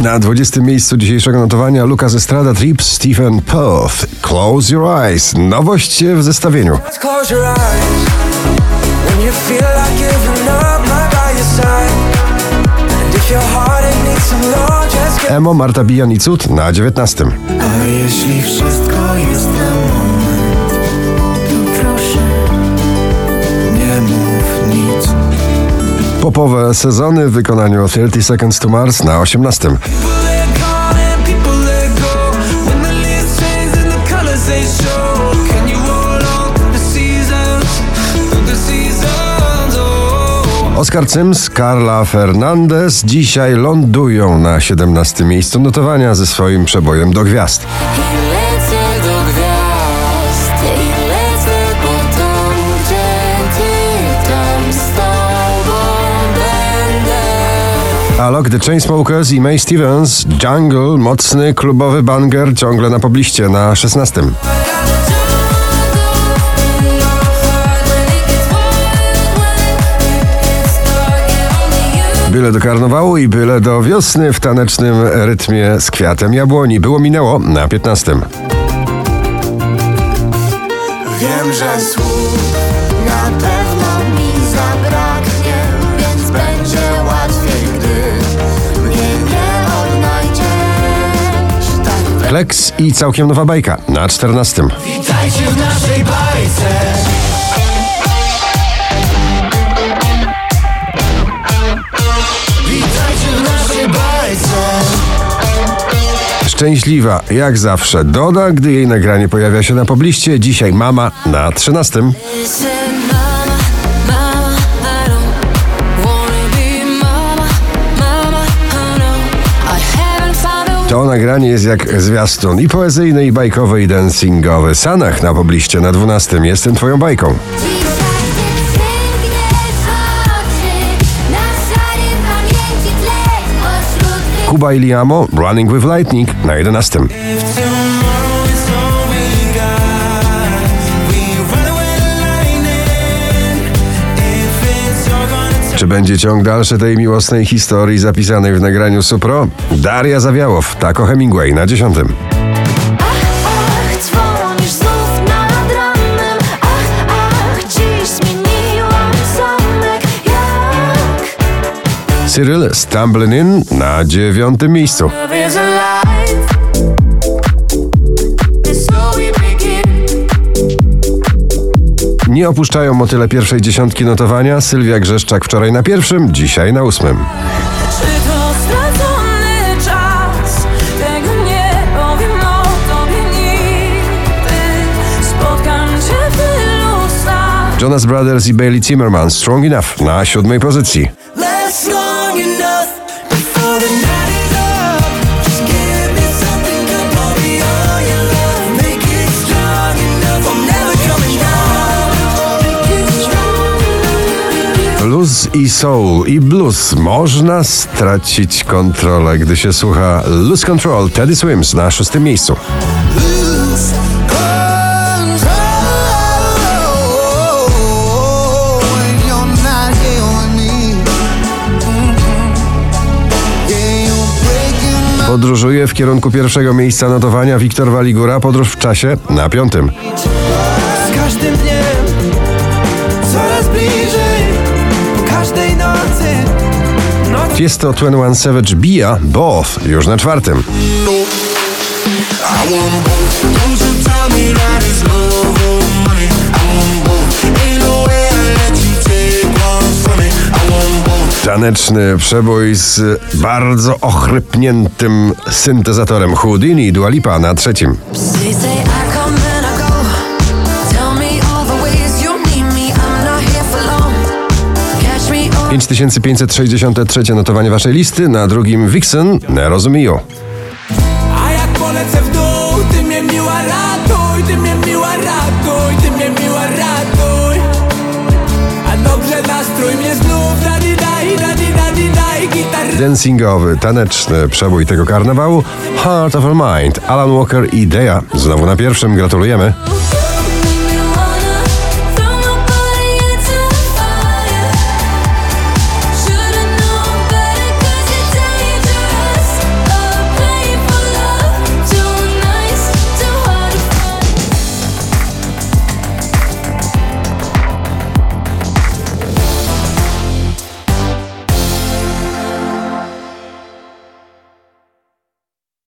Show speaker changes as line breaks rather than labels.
Na 20. miejscu dzisiejszego notowania Lucas Estrada Trip Stephen Puth. Close Your Eyes. Nowość w zestawieniu. Emo, Marta Bijan i Cud na 19.
A jeśli wszystko jest na
Popowe sezony w wykonaniu 30 Seconds to Mars na 18.
People let go and people let go. When the leaves change and the colors they show. Can you hold on through the seasons? Through the seasons, oh.
Oskar Cyms, Carla Fernandez dzisiaj lądują na 17 miejscu notowania ze swoim przebojem do gwiazd.
Będę
Alok, The Chainsmokers i May Stevens, Jungle, mocny klubowy banger ciągle na pobliście na 16. Byle do karnawału i byle do wiosny w tanecznym rytmie z kwiatem jabłoni. Było minęło na 15.
Wiem, że słów
Flex i całkiem nowa bajka na 14.
Witajcie w naszej bajce. Witajcie w naszej bajce.
Szczęśliwa, jak zawsze, Doda, gdy jej nagranie pojawia się na pobliście. Dzisiaj mama na 13. To nagranie jest jak zwiastun i poezyjny, i bajkowy, i dancingowy. Sanach na pobliście na 12. Jestem twoją bajką. Kuba i Liamo, Running with Lightning na 11. Czy będzie ciąg dalszy tej miłosnej historii zapisanej w nagraniu Supro? Daria Zawiałow, tak o Hemingway na 10.
Ach, dzwonisz znów nad ranem Ach, ach, dziś zmieniłam zamek Jak
Cyril, Stumbling In na 9. miejscu. Nie opuszczają motyle pierwszej dziesiątki notowania. Sylwia Grzeszczak wczoraj na pierwszym, dzisiaj na ósmym. Jonas Brothers i Bailey Zimmerman, Strong Enough na siódmej pozycji. Blues i soul i blues. Można stracić kontrolę, gdy się słucha Lose Control, Teddy Swims na szóstym miejscu. Podróżuje w kierunku pierwszego miejsca notowania Wiktor Waligura, podróż w czasie na piątym.
You take one from me. I want both.
Taneczny przebój z bardzo ochrypniętym syntezatorem Houdini i Dua Lipa na trzecim. 5563 notowanie waszej listy, na drugim Vixen, nie rozumію.
A jak polecę w dół, ty mnie miła ratuj, ty mnie miła ratuj, ty mnie miła ratuj. A dobrze nastrój mnie znów, dadi daj, dadi dadi daj, gitar.
Dancingowy, taneczny przebój tego karnawału Heart of a Mind, Alan Walker i Dea. Znowu na pierwszym, gratulujemy.